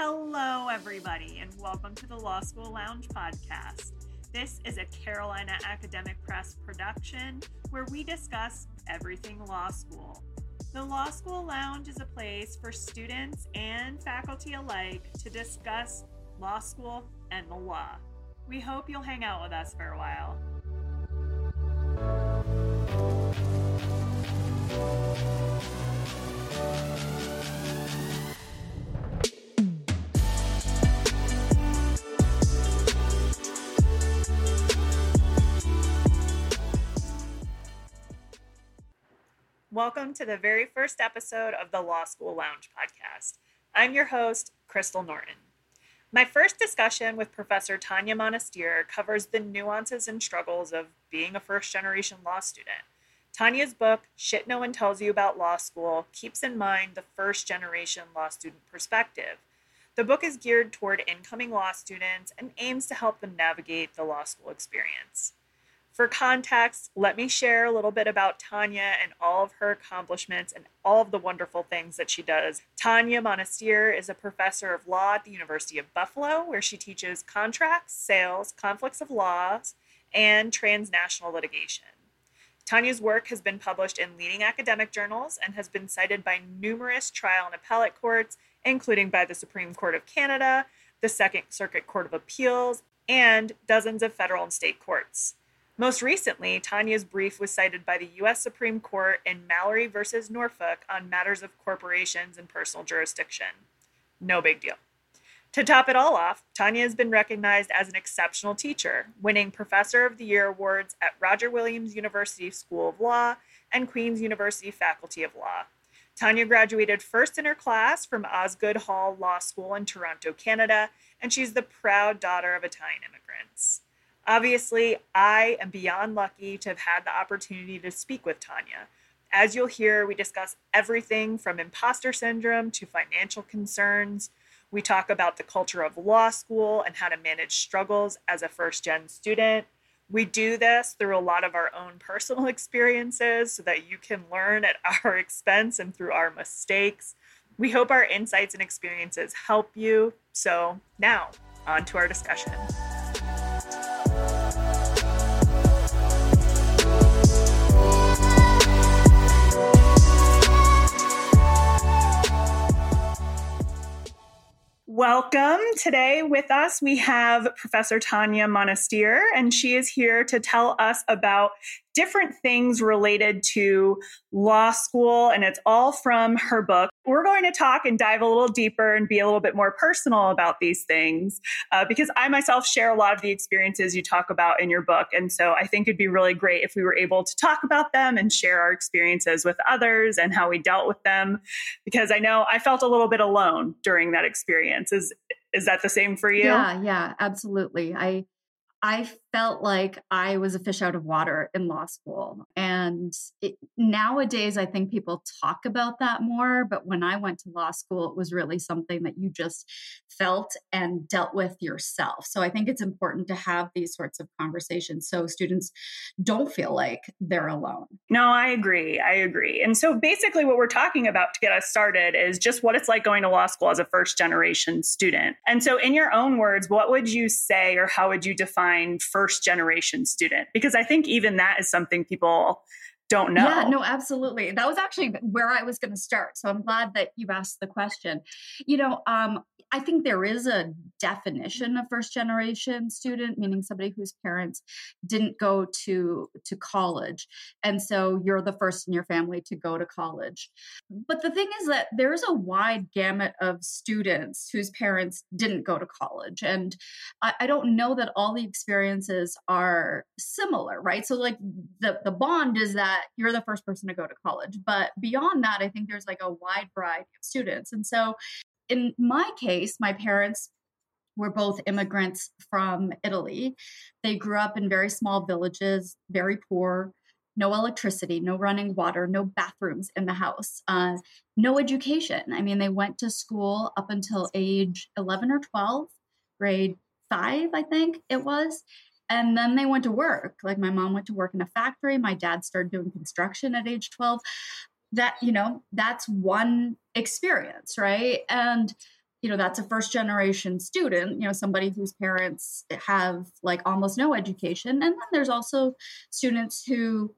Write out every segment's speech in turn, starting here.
Hello, everybody, and welcome to the Law School Lounge podcast. This is a Carolina Academic Press production where we discuss everything law school. The Law School Lounge is a place for students and faculty alike to discuss law school and the law. We hope you'll hang out with us for a while. Welcome to the very first episode of the Law School Lounge podcast. I'm your host, Krystal Norton. My first discussion with Professor Tanya Monestier covers the nuances and struggles of being a first generation law student. Tanya's book, Shit No One Tells You About Law School, keeps in mind the first generation law student perspective. The book is geared toward incoming law students and aims to help them navigate the law school experience. For context, let me share a little bit about Tanya and all of her accomplishments and all of the wonderful things that she does. Tanya Monestier is a professor of law at the University of Buffalo, where she teaches contracts, sales, conflicts of laws, and transnational litigation. Tanya's work has been published in leading academic journals and has been cited by numerous trial and appellate courts, including by the Supreme Court of Canada, the Second Circuit Court of Appeals, and dozens of federal and state courts. Most recently, Tanya's brief was cited by the U.S. Supreme Court in Mallory versus Norfolk on matters of corporations and personal jurisdiction. No big deal. To top it all off, Tanya has been recognized as an exceptional teacher, winning Professor of the Year awards at Roger Williams University School of Law and Queen's University Faculty of Law. Tanya graduated first in her class from Osgoode Hall Law School in Toronto, Canada, and she's the proud daughter of Italian immigrants. Obviously, I am beyond lucky to have had the opportunity to speak with Tanya. As you'll hear, we discuss everything from imposter syndrome to financial concerns. We talk about the culture of law school and how to manage struggles as a first gen student. We do this through a lot of our own personal experiences so that you can learn at our expense and through our mistakes. We hope our insights and experiences help you. So, now, on to our discussion. Welcome. Today with us, we have Professor Tanya Monestier, and she is here to tell us about different things related to law school, and it's all from her book. We're going to talk and dive a little deeper and be a little bit more personal about these things uh, because I myself share a lot of the experiences you talk about in your book. And so I think it'd be really great if we were able to talk about them and share our experiences with others and how we dealt with them because I know I felt a little bit alone during that experience. Is is that the same for you? Yeah, yeah, absolutely. I I felt like I was a fish out of water in law school. And it, nowadays, I think people talk about that more. But when I went to law school, it was really something that you just felt and dealt with yourself. So I think it's important to have these sorts of conversations so students don't feel like they're alone. No, I agree. I agree. And so basically, what we're talking about to get us started is just what it's like going to law school as a first generation student. And so, in your own words, what would you say or how would you define first generation student? Because I think even that is something people don't know. Yeah, no, absolutely. That was actually where I was going to start. So I'm glad that you asked the question. You know, um, I think there is a definition mm-hmm. of first generation student, meaning somebody whose parents didn't go to to college, and so you're the first in your family to go to college. But the thing is that there is a wide gamut of students whose parents didn't go to college, and I, I don't know that all the experiences are similar, right? So like the the bond is that you're the first person to go to college, but beyond that, I think there's like a wide variety of students, and so in my case, my parents were both immigrants from Italy. They grew up in very small villages, very poor, no electricity, no running water, no bathrooms in the house, uh, no education. I mean, they went to school up until age 11 or 12, grade five, I think it was. And then they went to work. Like my mom went to work in a factory. My dad started doing construction at age 12 that you know that's one experience right? And you know that's a first generation student you know somebody whose parents have like almost no education. And then there's also students who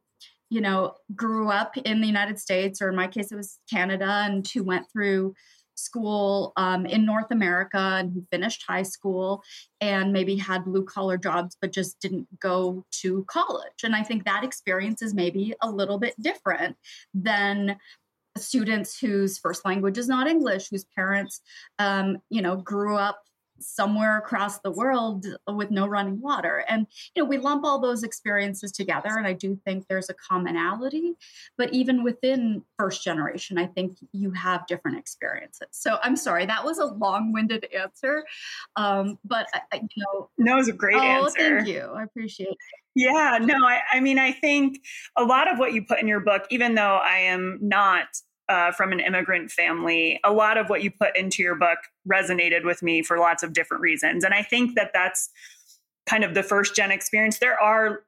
you know grew up in the united states or in my case it was canada and who went through school um, in north america and who finished high school and maybe had blue collar jobs but just didn't go to college. And i think that experience is maybe a little bit different than students whose first language is not English, whose parents, um, you know, grew up somewhere across the world with no running water. And you know we lump all those experiences together and i do think there's a commonality but even within first generation i think you have different experiences. So i'm sorry that was a long-winded answer um, but I, you know no it was a great oh, answer. thank you. I appreciate it. Yeah, no, I, I mean, I think a lot of what you put in your book, even though I am not uh, from an immigrant family, a lot of what you put into your book resonated with me for lots of different reasons. And I think that that's kind of the first gen experience. There are,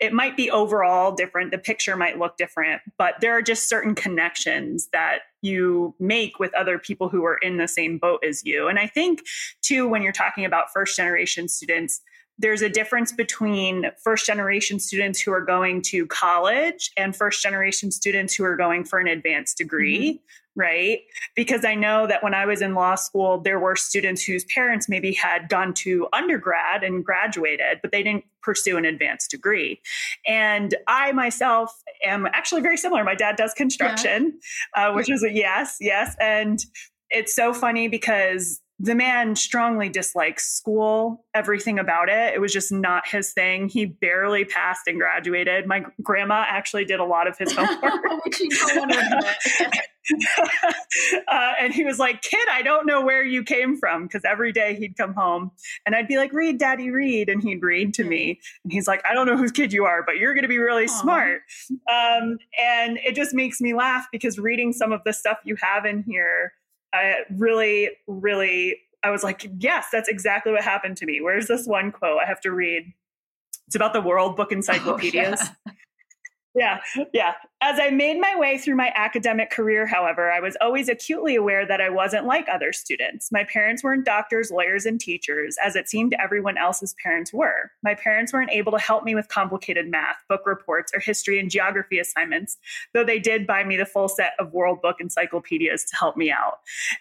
it might be overall different, the picture might look different, but there are just certain connections that you make with other people who are in the same boat as you. And I think, too, when you're talking about first generation students, there's a difference between first generation students who are going to college and first generation students who are going for an advanced degree. Mm-hmm. Right. Because I know that when I was in law school, there were students whose parents maybe had gone to undergrad and graduated, but they didn't pursue an advanced degree. And I myself am actually very similar. My dad does construction, yeah. uh, which is a yes, yes. And it's so funny because the man strongly dislikes school, everything about it. It was just not his thing. He barely passed and graduated. My grandma actually did a lot of his homework. uh, and he was like, Kid, I don't know where you came from. Because every day he'd come home and I'd be like, Read, Daddy, read. And he'd read to me. And he's like, I don't know whose kid you are, but you're going to be really Aww. smart. Um, and it just makes me laugh because reading some of the stuff you have in here I really, really, I was like, yes, that's exactly what happened to me. Where's this one quote I have to read? It's about the World Book oh, Encyclopedias. Oh, yeah. Yeah, yeah. As I made my way through my academic career, however, I was always acutely aware that I wasn't like other students. My parents weren't doctors, lawyers, and teachers, as it seemed everyone else's parents were. My parents weren't able to help me with complicated math, book reports, or history and geography assignments, though they did buy me the full set of World Book encyclopedias to help me out.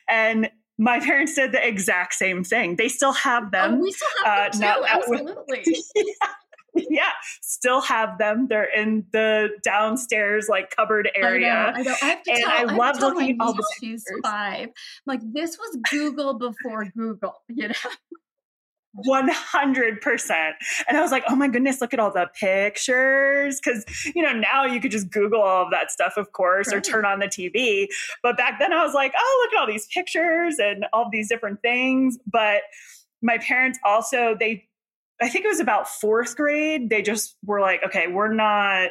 And my parents did the exact same thing. They still have them. Oh, we still have them uh, too. Absolutely. yeah. yeah, still have them. They're in the downstairs like cupboard area. I know. I, know. I have to and tell, I, I love looking at all the She's five. Like this was Google before Google, you know. 100%. And I was like, oh my goodness, look at all the pictures. Cause, you know, now you could just Google all of that stuff, of course, right. or turn on the TV. But back then I was like, oh, look at all these pictures and all these different things. But my parents also, they I think it was about fourth grade. They just were like, okay, we're not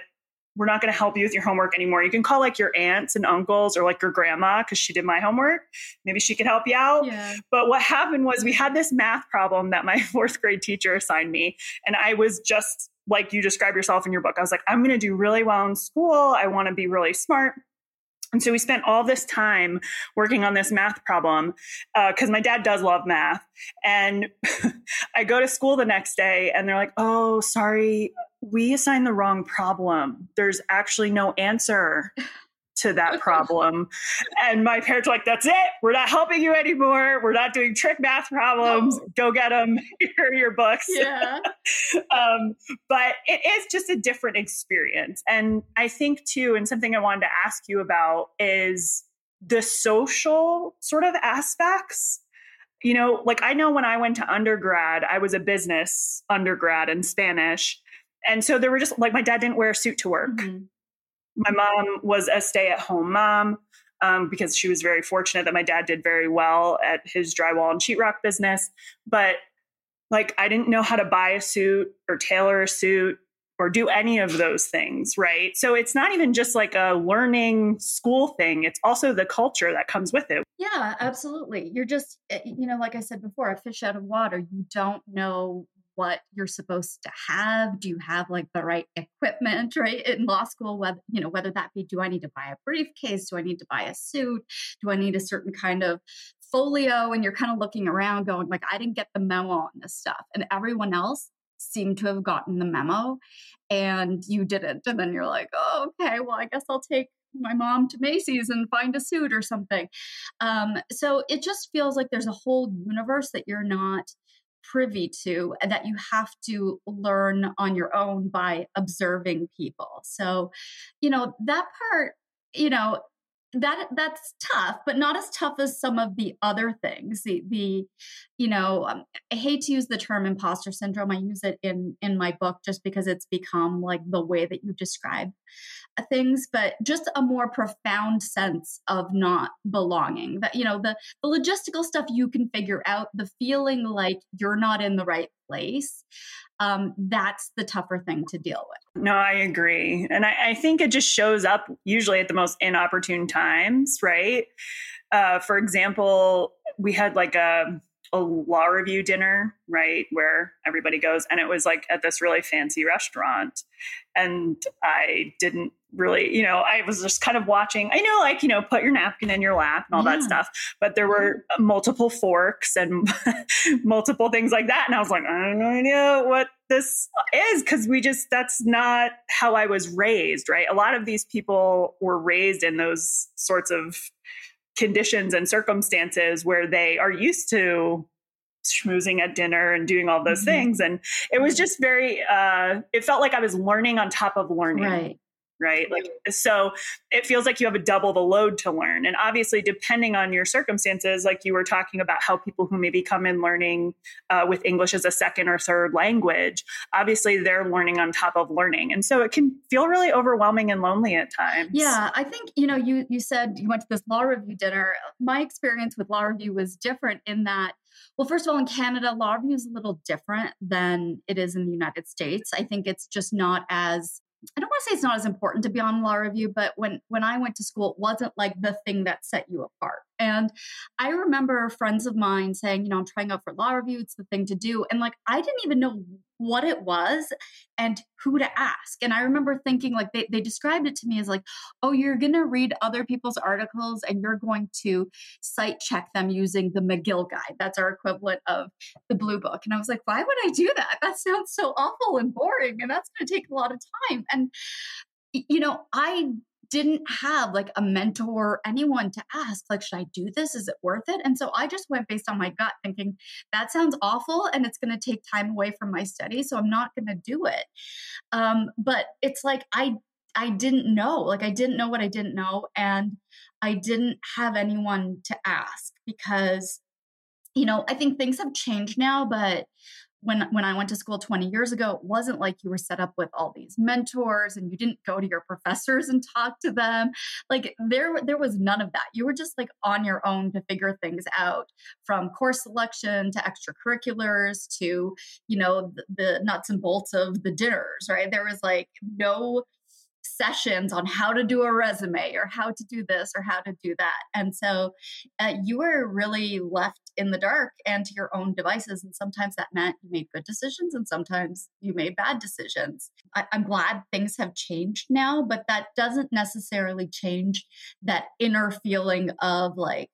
we're not going to help you with your homework anymore. You can call like your aunts and uncles or like your grandma because she did my homework. Maybe she could help you out. Yeah. But what happened was we had this math problem that my fourth grade teacher assigned me. And I was just like you describe yourself in your book. I was like, I'm going to do really well in school. I want to be really smart. And so we spent all this time working on this math problem because uh, my dad does love math. And I go to school the next day and they're like, oh, sorry, we assigned the wrong problem. There's actually no answer to that problem. and my parents were like, that's it. We're not helping you anymore. We're not doing trick math problems. No. Go get them. Here are your books. Yeah. um, but it is just a different experience. And I think, too, and something I wanted to ask you about is the social sort of aspects. You know, like I know when I went to undergrad, I was a business undergrad in Spanish. And so there were just like my dad didn't wear a suit to work. Mm-hmm my mom was a stay at home mom um, because she was very fortunate that my dad did very well at his drywall and sheetrock business. But like, I didn't know how to buy a suit or tailor a suit or do any of those things, right? So it's not even just like a learning school thing, it's also the culture that comes with it. Yeah, absolutely. You're just, eh, you know, like I said before, a fish out of water. You don't know what you're supposed to have do you have like the right equipment right in law school whether you know whether that be do i need to buy a briefcase do i need to buy a suit do i need a certain kind of folio? and you're kind of looking around going like I didn't get the memo on this stuff and everyone else seemed to have gotten the memo and you didn't and then you're like oh okay well I guess I'll take my mom to Macy's and find a suit or something. Um, so it just feels like there's a whole universe that you're not privy to that you have to learn on your own by observing people. So, you know, that part, you know, that that's tough, but not as tough as some of the other things. The the you know, um, I hate to use the term imposter syndrome. I use it in in my book just because it's become like the way that you describe things, but just a more profound sense of not belonging. That you know, the the logistical stuff you can figure out. The feeling like you're not in the right place um, that's the tougher thing to deal with. No, I agree. And I, I think it just shows up usually at the most inopportune times, right? Uh, for example, we had like a a law review dinner, right, where everybody goes, and it was like at this really fancy restaurant. And I didn't really, you know, I was just kind of watching. I know, like, you know, put your napkin in your lap and all yeah. that stuff, but there were mm-hmm. multiple forks and multiple things like that. And I was like, I have no idea what this is because we just, that's not how I was raised, right? A lot of these people were raised in those sorts of conditions and circumstances where they are used to schmoozing at dinner and doing all those mm-hmm. things. And it was just very uh it felt like i was learning on top of learning. Right right? Like, so it feels like you have a double the load to learn. And obviously, depending on your circumstances, like you were talking about how people who maybe come in learning uh, with English as a second or third language, obviously they're learning on top of learning. And so it can feel really overwhelming and lonely at times. Yeah. I think, you know, you, you said you went to this law review dinner. My experience with law review was different in that well, first of all, in Canada, law review is a little different than it is in the United States. I think it's just not as I don't want to say it's not as important to be on law review, but when when I went to school, it wasn't like the thing that set you apart. And I remember friends of mine saying, you know, I'm trying out for law review, it's the thing to do. And like I didn't even know what it was and who to ask. And I remember thinking, like, they, they described it to me as like, oh, you're going to read other people's articles and you're going to cite check them using the McGill guide. That's our equivalent of the blue book. And I was like, why would I do that? That sounds so awful and boring. And that's going to take a lot of time. And, you know, I didn't have like a mentor, or anyone to ask, like, should I do this? Is it worth it? And so I just went based on my gut thinking, that sounds awful and it's going to take time away from my study. So I'm not going to do it. Um, but it's like, I, I didn't know, like, I didn't know what I didn't know. And I didn't have anyone to ask because, you know, I think things have changed now, but when when I went to school 20 years ago, it wasn't like you were set up with all these mentors and you didn't go to your professors and talk to them. Like there there was none of that. You were just like on your own to figure things out from course selection to extracurriculars to, you know, the, the nuts and bolts of the dinners, right? There was like no sessions on how to do a resume or how to do this or how to do that. And so uh, you were really left in the dark and to your own devices. And sometimes that meant you made good decisions and sometimes you made bad decisions. I- I'm glad things have changed now, but that doesn't necessarily change that inner feeling of like,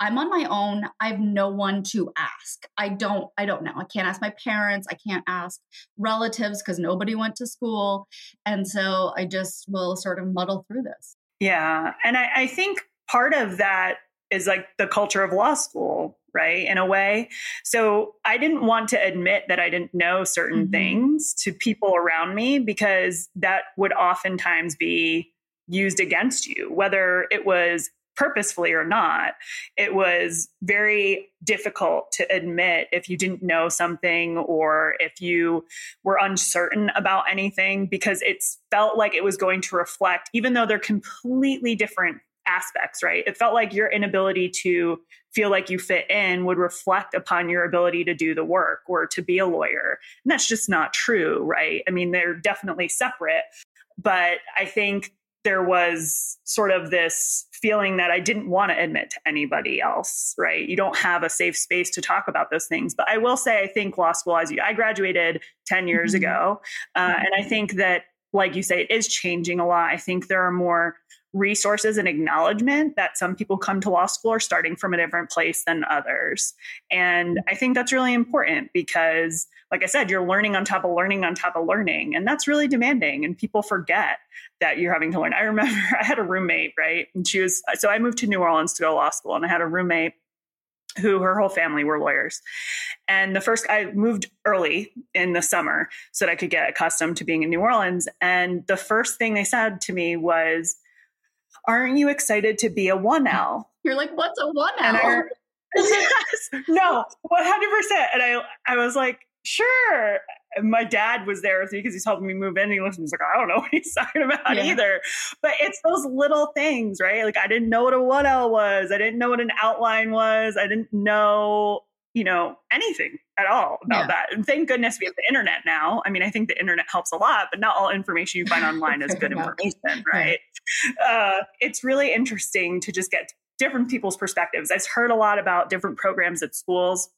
I'm on my own. I have no one to ask. I don't I don't know. I can't ask my parents. I can't ask relatives because nobody went to school. And so I just will sort of muddle through this. Yeah. And I, I think part of that is like the culture of law school, right? In a way. So I didn't want to admit that I didn't know certain mm-hmm. things to people around me because that would oftentimes be used against you, whether it was purposefully or not, it was very difficult to admit if you didn't know something or if you were uncertain about anything because it felt like it was going to reflect, even though they're completely different aspects, right? It felt like your inability to feel like you fit in would reflect upon your ability to do the work or to be a lawyer. And that's just not true, right? I mean, they're definitely separate. But I think there was sort of this feeling that I didn't want to admit to anybody else, right? You don't have a safe space to talk about those things. But I will say, I think law school, as you, I graduated 10 years mm-hmm. ago. Uh, and I think that, like you say, it is changing a lot. I think there are more resources and acknowledgement that some people come to law school are starting from a different place than others. And I think that's really important because, like I said, you're learning on top of learning on top of learning. And that's really demanding. And people forget that you're having to learn. I remember I had a roommate, right? And she was, so I moved to New Orleans to go to law school, and I had a roommate who her whole family were lawyers. And the first, I moved early in the summer so that I could get accustomed to being in New Orleans. And the first thing they said to me was, aren't you excited to be a 1L? You're like, what's a 1L? yes, no, 100%. And I, I was like, sure. And my dad was there with me because he's helping me move in. And he looks he's like, I don't know what he's talking about yeah. either. But it's those little things, right? Like I didn't know what a 1L was. I didn't know what an outline was. I didn't know you know, anything at all about yeah. that. And thank goodness we have the internet now. I mean, I think the internet helps a lot, but not all information you find online is good information, right? Uh, it's really interesting to just get different people's perspectives. I've heard a lot about different programs at schools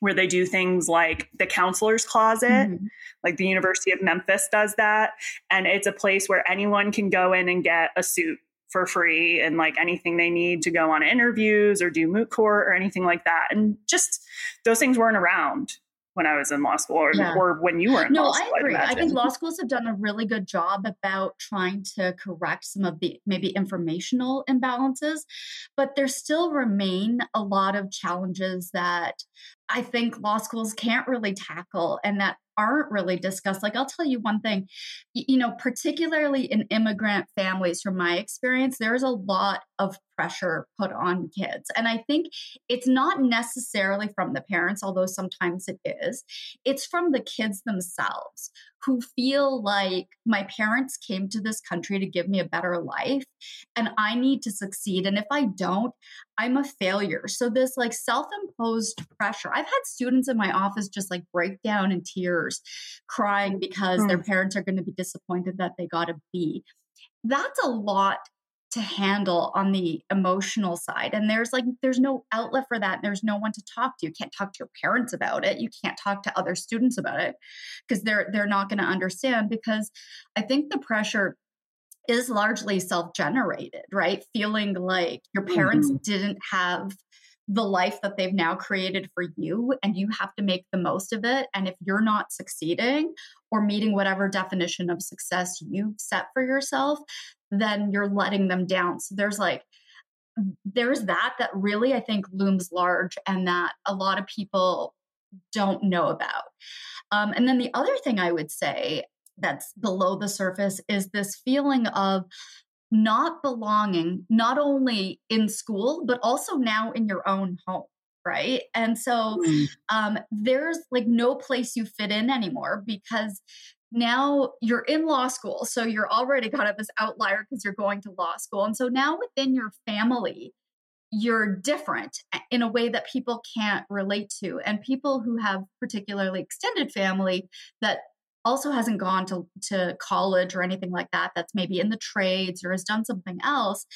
where they do things like the counselor's closet, mm-hmm. like the University of Memphis does that. And it's a place where anyone can go in and get a suit for free and like anything they need to go on interviews or do moot court or anything like that. And just those things weren't around when I was in law school or, yeah. or when you were in no, law school. I agree. I think law schools have done a really good job about trying to correct some of the maybe informational imbalances, but there still remain a lot of challenges that I think law schools can't really tackle and that aren't really discussed. Like, I'll tell you one thing, you know, particularly in immigrant families, from my experience, there's a lot of pressure put on kids. And I think it's not necessarily from the parents, although sometimes it is, it's from the kids themselves who feel like my parents came to this country to give me a better life and I need to succeed. And if I don't, I'm a failure. So, this like self imposed pressure. I've had students in my office just like break down in tears, crying because mm. their parents are going to be disappointed that they got a B. That's a lot to handle on the emotional side and there's like there's no outlet for that there's no one to talk to you can't talk to your parents about it you can't talk to other students about it because they're they're not going to understand because i think the pressure is largely self-generated right feeling like your parents mm-hmm. didn't have the life that they've now created for you and you have to make the most of it and if you're not succeeding or meeting whatever definition of success you've set for yourself then you're letting them down. So there's like, there's that that really I think looms large and that a lot of people don't know about. Um, and then the other thing I would say that's below the surface is this feeling of not belonging, not only in school, but also now in your own home right and so mm. um, there's like no place you fit in anymore because now you're in law school. So you're already kind of this outlier because you're going to law school. And so now within your family, you're different in a way that people can't relate to. And people who have particularly extended family that also hasn't gone to, to college or anything like that, that's maybe in the trades or has done something else,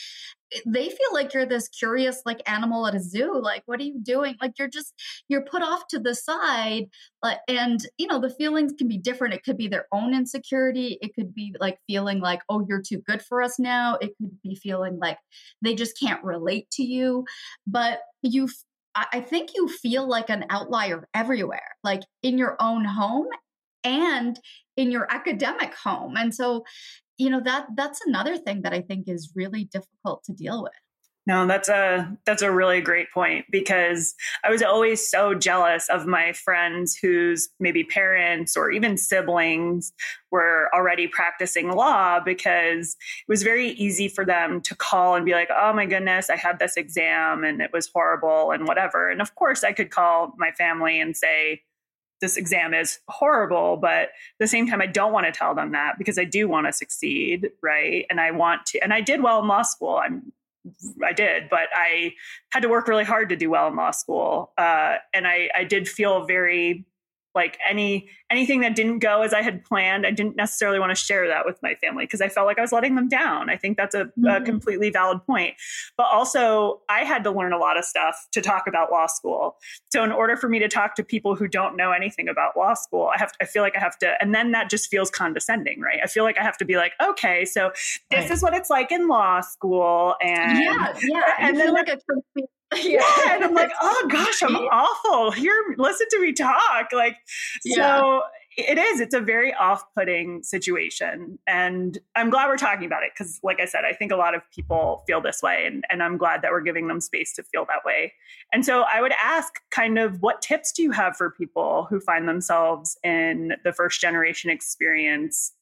eh, they feel like you're this curious like animal at a zoo. Like, what are you doing? Like you're just you're put off to the side. And you know, the feelings can be different. It could be their own insecurity. It could be like feeling like, oh, you're too good for us now. It could be feeling like they just can't relate to you. But you I think you feel like an outlier everywhere, like in your own home and in your academic home. And so, you know, that that's another thing that I think is really difficult to deal with. No, that's a that's a really great point because I was always so jealous of my friends whose maybe parents or even siblings were already practicing law because it was very easy for them to call and be like, "Oh my goodness, I had this exam and it was horrible and whatever." And of course, I could call my family and say, this exam is horrible but at the same time i don't want to tell them that because i do want to succeed right and i want to and i did well in law school i'm I did, but I had to work really hard to do well in law school. Uh, and I, I did feel very like any anything that didn't go as i had planned i didn't necessarily want to share that with my family because i felt like i was letting them down. I think that's a, mm-hmm. a, completely valid point. But also i had to learn a lot of stuff to talk about law school. So in order for me to talk to people who don't know anything about law school i have to, i feel like i have to and then that just feels condescending right? I feel like i have to be like okay so this right. is what it's like in law school and yeah yeah. and, then like a yeah. And I'm like, oh gosh, I'm awful. Here, listen to me talk. Like, yeah. so it is. It's a very off putting situation. And I'm glad we're talking about it because, like I said, I think a lot of people feel this way. And, and I'm glad that we're giving them space to feel that way. And so I would ask kind of what tips do you have for people who find themselves in the first generation experience?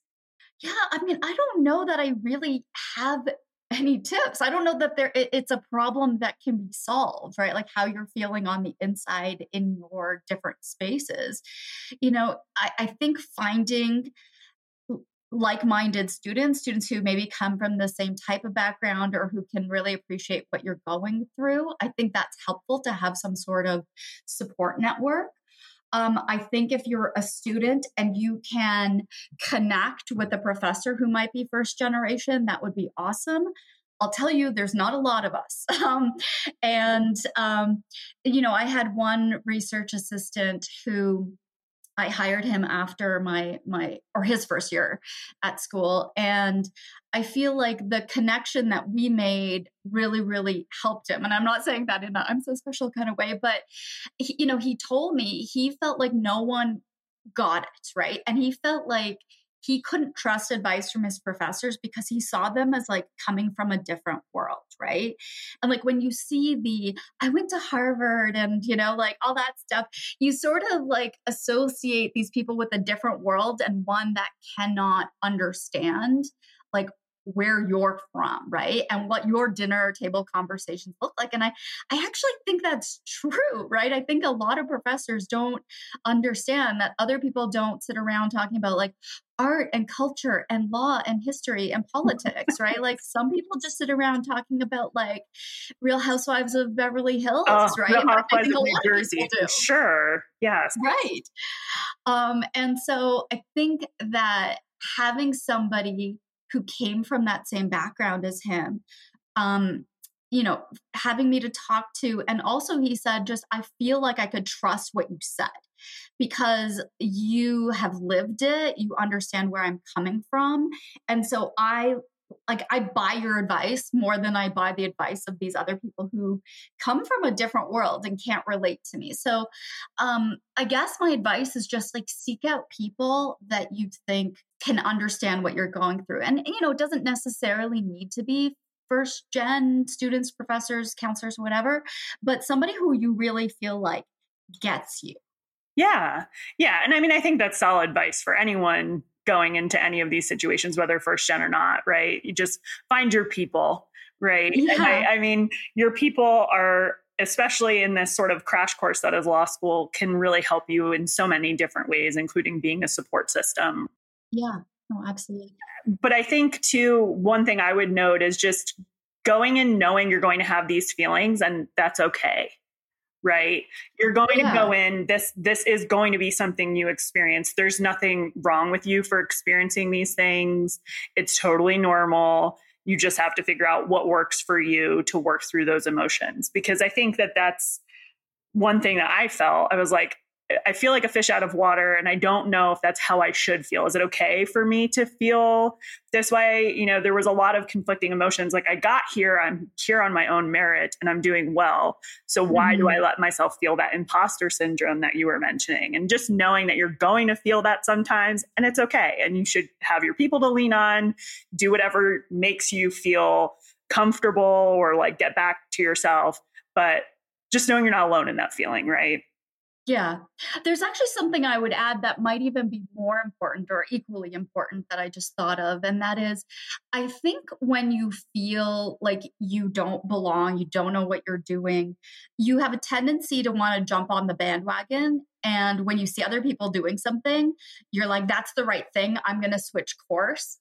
Yeah, I mean, I don't know that I really have any tips? I don't know that there it's a problem that can be solved right? Like how you're feeling on the inside in your different spaces. You know i, I think finding like-minded students students who maybe come from the same type of background or who can really appreciate what you're going through i think that's helpful to have some sort of support network um, I think if you're a student and you can connect with a professor who might be first generation, that would be awesome. I'll tell you, there's not a lot of us. Um, and, um, you know, I had one research assistant who I hired him after my my or his first year at school and I feel like the connection that we made really really helped him and I'm not saying that in a I'm so special kind of way but he, you know he told me he felt like no one got it right? And he felt like he couldn't trust advice from his professors because he saw them as like coming from a different world, right? And like when you see the, I went to Harvard and, you know, like all that stuff, you sort of like associate these people with a different world and one that cannot understand like where you're from right? And what your dinner table conversations look like. And i i actually think that's true right? I think a lot of professors don't understand that other people don't sit around talking about like art and culture and law and history and politics right? Like some people just sit around talking about like real housewives of beverly hills uh, right? Real housewives of new jersey sure yes. Right. Um and so i think that having somebody who came from that same background as him um you know having me to talk to and also he said just i feel like i could trust what you said because you have lived it you understand where i'm coming from and so i like I buy your advice more than I buy the advice of these other people who come from a different world and can't relate to me. So um I guess my advice is just like seek out people that you think can understand what you're going through. And you know, it doesn't necessarily need to be first gen students, professors, counselors, whatever, but somebody who you really feel like gets you. Yeah. Yeah. And I mean, I think that's solid advice for anyone going into any of these situations, whether first gen or not, right? You just find your people, right? Yeah. I, I mean, your people are especially in this sort of crash course that is law school can really help you in so many different ways including being a support system yeah oh, absolutely but i think too one thing i would note is just going and knowing you're going to have these feelings and that's okay right? You're going yeah. to go in this this is going to be something you experience. There's nothing wrong with you for experiencing these things. It's totally normal. You just have to figure out what works for you to work through those emotions. Because i think that that's one thing that i felt. I was like I feel like a fish out of water and I don't know if that's how I should feel. Is it okay for me to feel this way? You know, there was a lot of conflicting emotions. Like I got here, I'm here on my own merit and I'm doing well. So why mm-hmm. do I let myself feel that imposter syndrome that you were mentioning? And just knowing that you're going to feel that sometimes and it's okay. And you should have your people to lean on, do whatever makes you feel comfortable or like get back to yourself. But just knowing you're not alone in that feeling, right? Yeah. There's actually something I would add that might even be more important or equally important that I just thought of. And that is, I think when you feel like you don't belong, you don't know what you're doing, you have a tendency to want to jump on the bandwagon. And when you see other people doing something, you're like, that's the right thing. I'm going to switch course.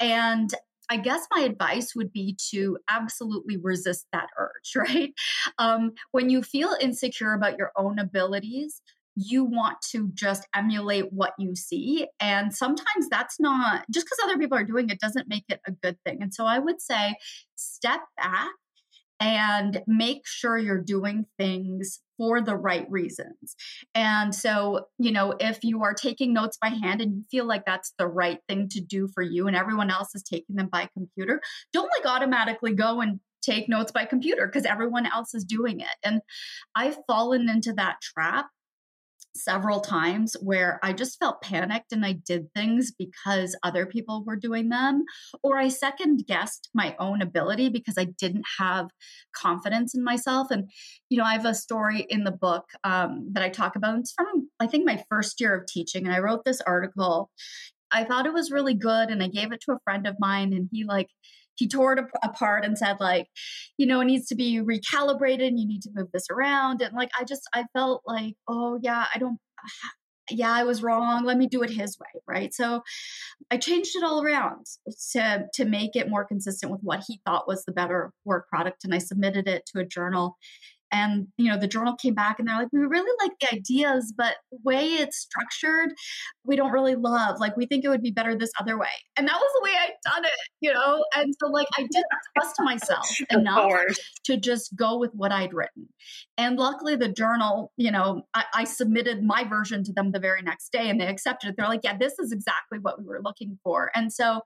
And I guess my advice would be to absolutely resist that urge, right? Um, when you feel insecure about your own abilities, you want to just emulate what you see. And sometimes that's not just because other people are doing it doesn't make it a good thing. And so I would say step back and make sure you're doing things for the right reasons. And so, you know, if you are taking notes by hand and you feel like that's the right thing to do for you and everyone else is taking them by computer, don't like automatically go and take notes by computer because everyone else is doing it. And I've fallen into that trap several times where I just felt panicked and I did things because other people were doing them, or I second guessed my own ability because I didn't have confidence in myself. And, you know, I have a story in the book um, that I talk about. It's from, I think, my first year of teaching. And I wrote this article. I thought it was really good and I gave it to a friend of mine, and he, like, he tore it apart and said like you know it needs to be recalibrated and you need to move this around. And like i just i felt like oh yeah i don't yeah i was wrong. Let me do it his way right? So i changed it all around to to make it more consistent with what he thought was the better work product and i submitted it to a journal and you know the journal came back and they're like we really like the ideas but the way it's structured we don't really love. Like we think it would be better this other way. And that was the way i'd done it you know? And so like i didn't trust myself enough to just go with what i'd written. And luckily the journal you know I, I submitted my version to them the very next day and they accepted it. They're like yeah this is exactly what we were looking for. And so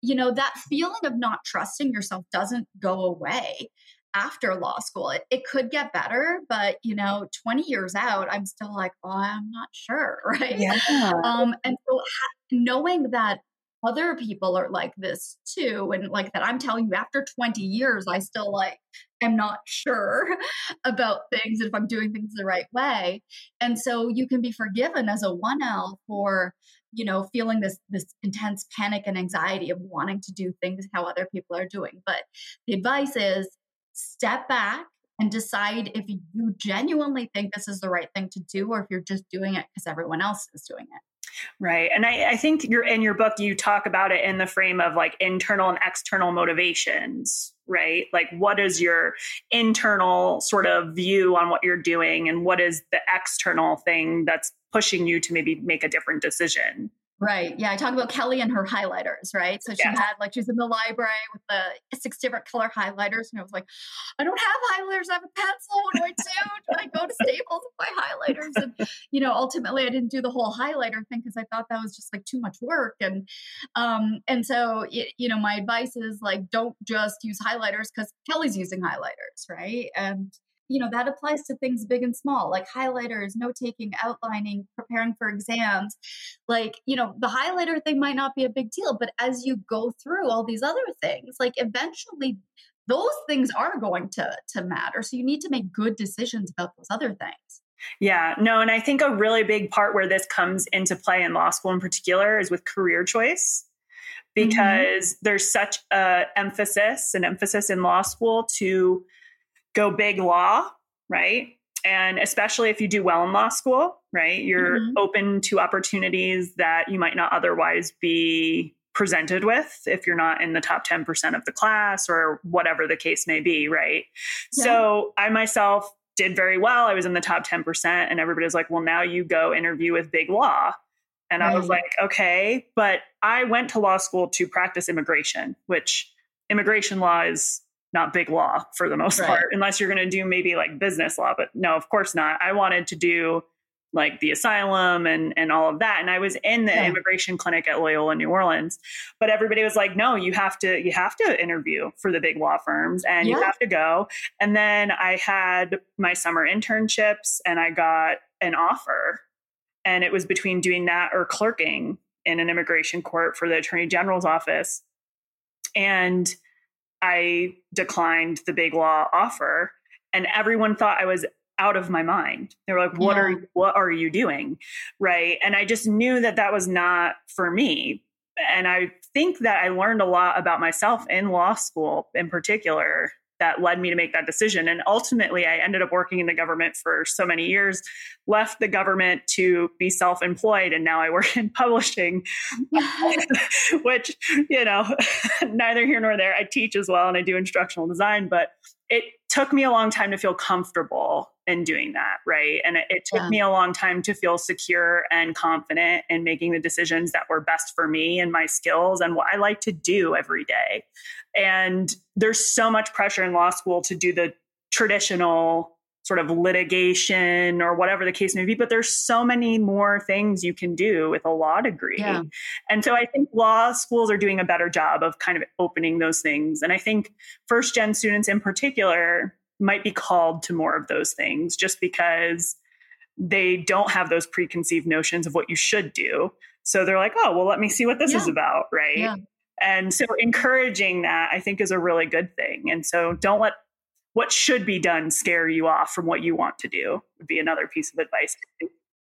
you know that feeling of not trusting yourself doesn't go away after law school. It, it could get better, but you know, 20 years out, I'm still like, oh, I'm not sure, right? Yeah. Um, and so ha- knowing that other people are like this too, and like that I'm telling you after 20 years, I still like am not sure about things if I'm doing things the right way. And so you can be forgiven as a 1L for you know feeling this this intense panic and anxiety of wanting to do things how other people are doing but the advice is step back and decide if you genuinely think this is the right thing to do or if you're just doing it because everyone else is doing it. Right. And I, I, think you're in your book, you talk about it in the frame of like internal and external motivations, right? Like, what is your internal sort of view on what you're doing, and what is the external thing that's pushing you to maybe make a different decision? Right. Yeah. I talk about Kelly and her highlighters, right? So she had like, she's in the library with the six different color highlighters. And I was like, I don't have highlighters. I have a pencil. What do I do? do I go to Staples with my highlighters? And, you know, ultimately I didn't do the whole highlighter thing because I thought that was just like too much work. And, um, and so, it, you know, my advice is like, don't just use highlighters because Kelly's using highlighters, right? And, you know that applies to things big and small like highlighters note taking outlining preparing for exams like you know the highlighter thing might not be a big deal but as you go through all these other things like eventually those things are going to to matter so you need to make good decisions about those other things yeah, no, and I think a really big part where this comes into play in law school in particular is with career choice mm-hmm. because mm-hmm. there's such a emphasis an emphasis in law school to go big law, right? And especially if you do well in law school, right? You're mm-hmm. open to opportunities that you might not otherwise be presented with if you're not in the top 10% of the class or whatever the case may be, right? Yeah. So I myself did very well. I was in the top 10%, and everybody's like, well, now you go interview with big law. And right. I was like, okay. But I went to law school to practice immigration, which immigration law is not big law for the most right. part, unless you're going to do maybe like business law. But no, of course not. I wanted to do like the asylum and and all of that and i was in the yeah. immigration clinic at loyola new orleans but everybody was like no you have to you have to interview for the big law firms and yeah. you have to go and then i had my summer internships and i got an offer and it was between doing that or clerking in an immigration court for the attorney general's office and I declined the big law offer and everyone thought I was out of my mind. They were like, "What yeah. are what are you doing?" Right? And I just knew that that was not for me. And I think that I learned a lot about myself in law school in particular that led me to make that decision. And ultimately, I ended up working in the government for so many years, left the government to be self employed, and now I work in publishing, which, you know, neither here nor there. I teach as well and I do instructional design, but it took me a long time to feel comfortable in doing that, right? And it, it took yeah. me a long time to feel secure and confident in making the decisions that were best for me and my skills and what I like to do every day. And there's so much pressure in law school to do the traditional sort of litigation or whatever the case may be but there's so many more things you can do with a law degree yeah. and so i think law schools are doing a better job of kind of opening those things and i think first gen students in particular might be called to more of those things just because they don't have those preconceived notions of what you should do so they're like oh well let me see what this yeah. is about right yeah. and so encouraging that i think is a really good thing and so don't let what should be done scare you off from what you want to do would be another piece of advice.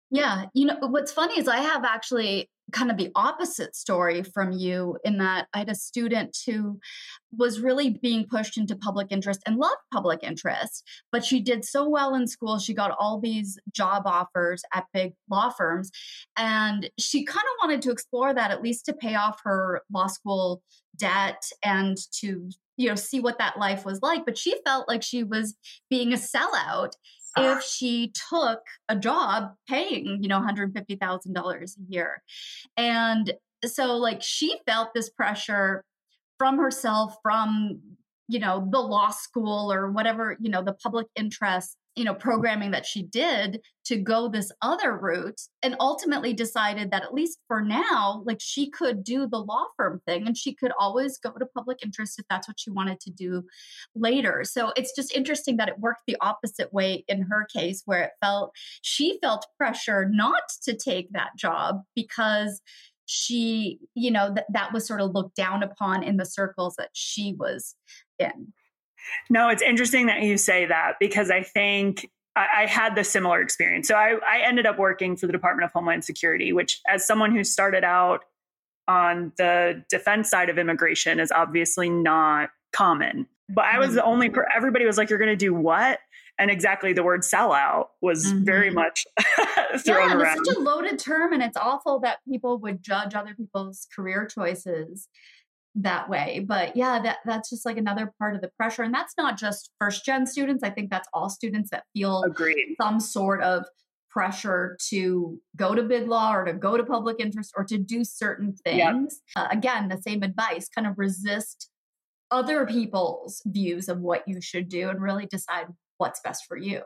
Yeah. You know, what's funny is I have actually kind of the opposite story from you in that I had a student who was really being pushed into public interest and loved public interest, but she did so well in school. She got all these job offers at big law firms. And she kind of wanted to explore that at least to pay off her law school debt and to you know see what that life was like but she felt like she was being a sellout if ah. she took a job paying you know $150000 a year and so like she felt this pressure from herself from you know the law school or whatever you know the public interest you know programming that she did to go this other route and ultimately decided that at least for now like she could do the law firm thing and she could always go to public interest if that's what she wanted to do later. So it's just interesting that it worked the opposite way in her case where it felt she felt pressure not to take that job because she you know that that was sort of looked down upon in the circles that she was in no, it's interesting that you say that because I think I, I had the similar experience. So I, I ended up working for the Department of Homeland Security, which, as someone who started out on the defense side of immigration, is obviously not common. But I was the mm-hmm. only, per- everybody was like, You're going to do what? And exactly the word sellout was mm-hmm. very much thrown yeah, around. It's such a loaded term, and it's awful that people would judge other people's career choices that way but yeah that that's just like another part of the pressure and that's not just first gen students i think that's all students that feel Agreed. some sort of pressure to go to big law or to go to public interest or to do certain things yep. uh, again the same advice kind of resist other people's views of what you should do and really decide what's best for you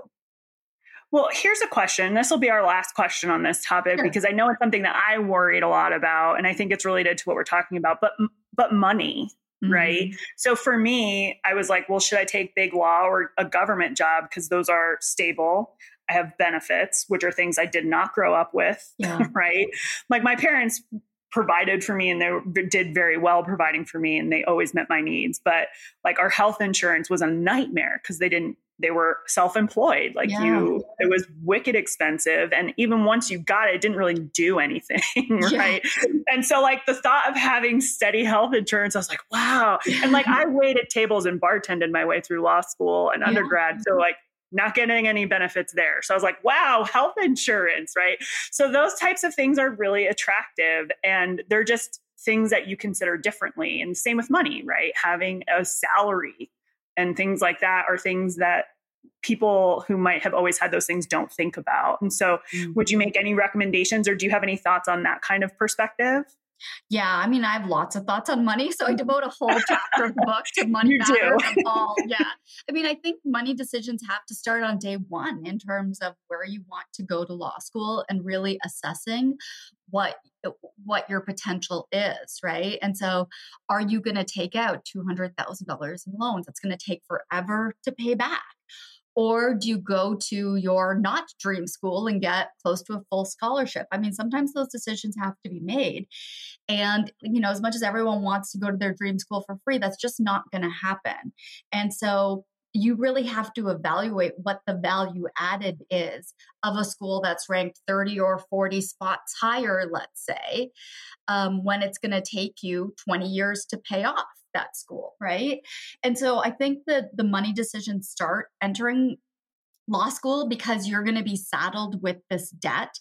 well, here's a question. This will be our last question on this topic sure. because I know it's something that I worried a lot about, and I think it's related to what we're talking about. But but money, mm-hmm. right? So for me, I was like, well, should I take big law or a government job because those are stable? I have benefits, which are things I did not grow up with, yeah. right? Like my parents provided for me and they did very well providing for me and they always met my needs but like our health insurance was a nightmare because they didn't they were self-employed like yeah. you it was wicked expensive and even once you got it it didn't really do anything right yeah. and so like the thought of having steady health insurance i was like wow and like i waited tables and bartended my way through law school and undergrad yeah. so like not getting any benefits there. So I was like, wow, health insurance, right? So those types of things are really attractive and they're just things that you consider differently. And same with money, right? Having a salary and things like that are things that people who might have always had those things don't think about. And so, mm-hmm. would you make any recommendations or do you have any thoughts on that kind of perspective? Yeah, I mean, I have lots of thoughts on money, so I devote a whole chapter of the book to money matters. All, yeah, I mean, I think money decisions have to start on day one in terms of where you want to go to law school and really assessing what what your potential is, right? And so, are you going to take out two hundred thousand dollars in loans? That's going to take forever to pay back or do you go to your not dream school and get close to a full scholarship? I mean sometimes those decisions have to be made and you know as much as everyone wants to go to their dream school for free that's just not going to happen. And so you really have to evaluate what the value added is of a school that's ranked 30 or 40 spots higher, let's say, um, when it's going to take you 20 years to pay off that school, right? And so I think that the money decisions start entering law school because you're going to be saddled with this debt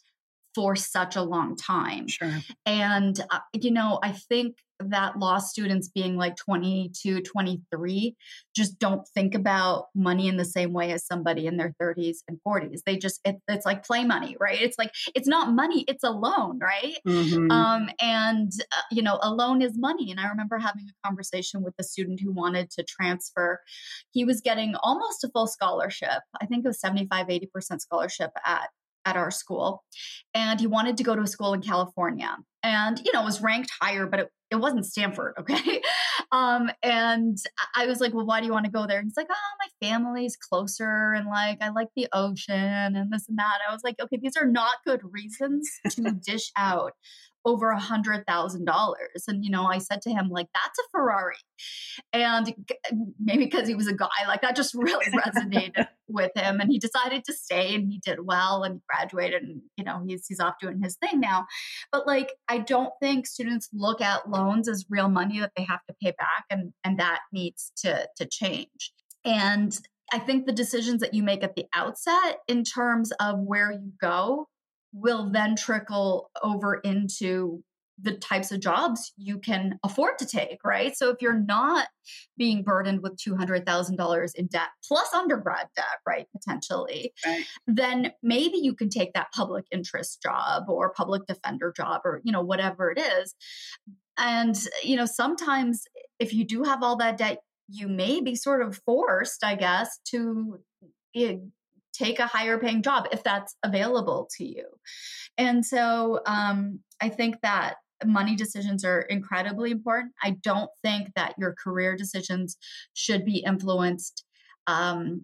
for such a long time. Sure. And, uh, you know, I think that law students being like 22, 23 just don't think about money in the same way as somebody in their 30s and 40s. They just, it, it's like play money, right? It's like, it's not money, it's a loan, right? Mm-hmm. Um, and, uh, you know, a loan is money. And I remember having a conversation with a student who wanted to transfer. He was getting almost a full scholarship. I think it was 75, 80% scholarship at at our school and he wanted to go to a school in California and you know was ranked higher but it, it wasn't Stanford okay? Um and I was like well why do you want to go there? And he's like oh my family's closer and like I like the ocean and this and that. I was like okay these are not good reasons to dish out over a hundred thousand dollars. And, you know, I said to him, like, that's a Ferrari. And maybe because he was a guy, like that just really resonated with him. And he decided to stay and he did well and he graduated and, you know, he's, he's off doing his thing now. But like, I don't think students look at loans as real money that they have to pay back. And, and that needs to, to change. And I think the decisions that you make at the outset in terms of where you go will then trickle over into the types of jobs you can afford to take, right? So if you're not being burdened with $200,000 in debt plus undergrad debt, right, potentially, right. then maybe you can take that public interest job or public defender job or, you know, whatever it is. And, you know, sometimes if you do have all that debt, you may be sort of forced, I guess, to eh, take a higher paying job if that's available to you. And so um, I think that money decisions are incredibly important. I don't think that your career decisions should be influenced. Um,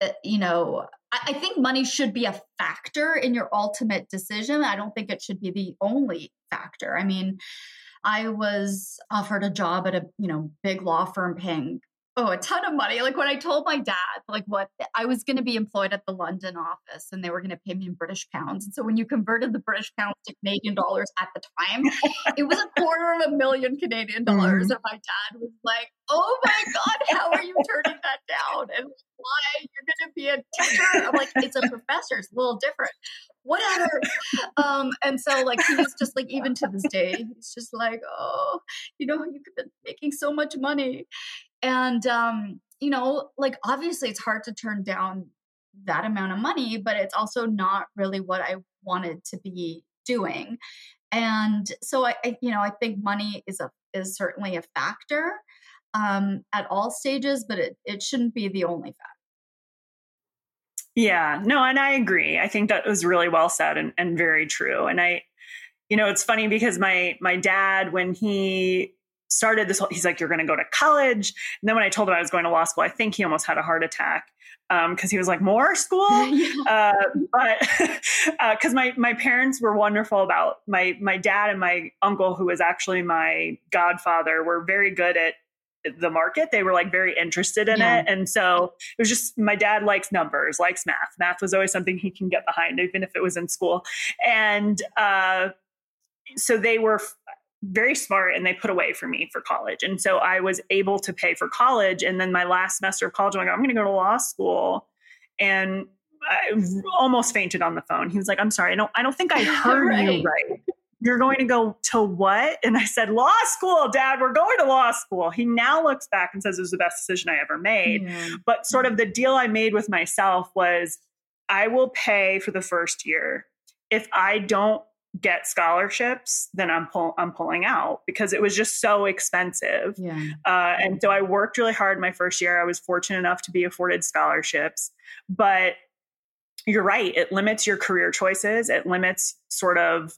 eh, you know, I, I think money should be a factor in your ultimate decision. I don't think it should be the only factor. I mean, I was offered a job at a you know big law firm paying oh, a ton of money. Like when I told my dad, like what I was going to be employed at the London office and they were going to pay me in British pounds. And so when you converted the British pounds to Canadian dollars at the time, it was a quarter of a million Canadian dollars. Mm-hmm. And my dad was like, oh my God, how are you turning that down? And why you're going to be a teacher? I'm like, it's a professor. It's a little different. Whatever. Um, and so like he was just like, even to this day, he's just like, oh, you know, you've been making so much money and, um, you know, like obviously it's hard to turn down that amount of money, but it's also not really what I wanted to be doing. And so I, I you know, I think money is a is certainly a factor um, at all stages, but it, it shouldn't be the only factor. Yeah, no, and I agree. I think that was really well said and, and very true. And I, you know, it's funny because my my dad, when he started this whole, he's like, you're going to go to college. And then when I told him I was going to law school, I think he almost had a heart attack because um, he was like, more school. uh, but because uh, my, my parents were wonderful about my, my dad and my uncle, who was actually my godfather, were very good at the market. They were like very interested in yeah. it. And so it was just my dad likes numbers, likes math. Math was always something he can get behind, even if it was in school. And uh, so they were very smart and they put away for me for college. And so I was able to pay for college. And then my last semester of college, I'm like, I'm going to go to law school. And I almost fainted on the phone. He was like, I'm sorry, I don't, I don't think I heard right. you right. You're going to go to what? And I said, Law school, dad, we're going to law school. He now looks back and says it was the best decision I ever made. Yeah. But sort of the deal I made with myself was I will pay for the first year. If I don't get scholarships, then I'm pull, I'm pulling out because it was just so expensive. Yeah. Uh, and so I worked really hard my first year. I was fortunate enough to be afforded scholarships, but you're right. It limits your career choices. It limits sort of,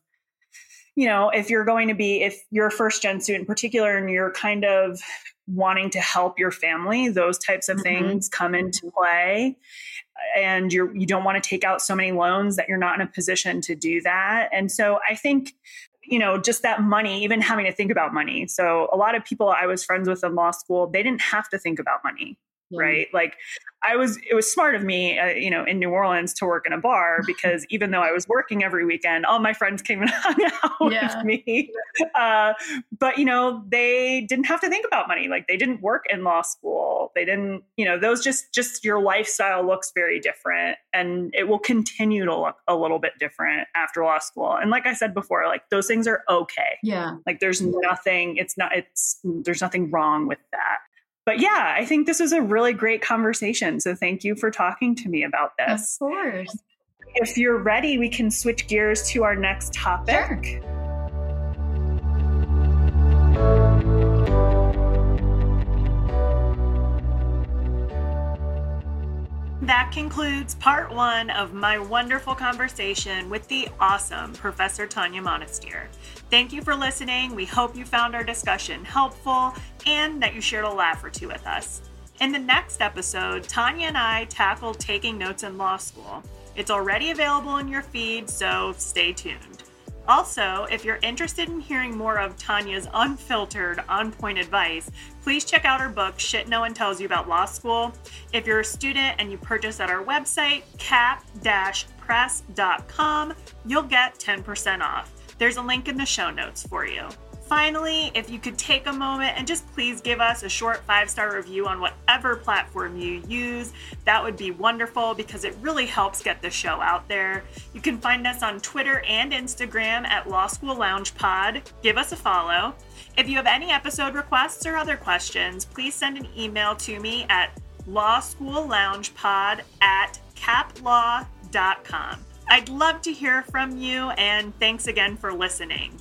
you know, if you're going to be, if you're a first gen student in particular, and you're kind of wanting to help your family, those types of mm-hmm. things come into play and you're you don't want to take out so many loans that you're not in a position to do that and so i think you know just that money even having to think about money so a lot of people i was friends with in law school they didn't have to think about money yeah. right? Like I was, it was smart of me, uh, you know, in New Orleans to work in a bar because even though I was working every weekend, all my friends came and hung out yeah. with me. Uh, but, you know, they didn't have to think about money. Like they didn't work in law school. They didn't, you know, those just, just your lifestyle looks very different and it will continue to look a little bit different after law school. And like I said before, like those things are okay. Yeah. Like there's nothing, it's not, it's, there's nothing wrong with that but yeah, I think this was a really great conversation. So thank you for talking to me about this. Of course. If you're ready, we can switch gears to our next topic. Sure. That concludes part one of my wonderful conversation with the awesome Professor Tanya Monestier. Thank you for listening. We hope you found our discussion helpful and that you shared a laugh or two with us. In the next episode, Tanya and I tackle taking notes in law school. It's already available in your feed, so stay tuned. Also, if you're interested in hearing more of Tanya's unfiltered, on point advice, please check out her book, Shit No One Tells You About Law School. If you're a student and you purchase at our website, cap press.com, you'll get 10% off. There's a link in the show notes for you. Finally, if you could take a moment and just please give us a short five star review on whatever platform you use, that would be wonderful because it really helps get the show out there. You can find us on Twitter and Instagram at Law School Lounge Pod. Give us a follow. If you have any episode requests or other questions, please send an email to me at lawschoolloungepod at caplaw.com. I'd love to hear from you, and thanks again for listening.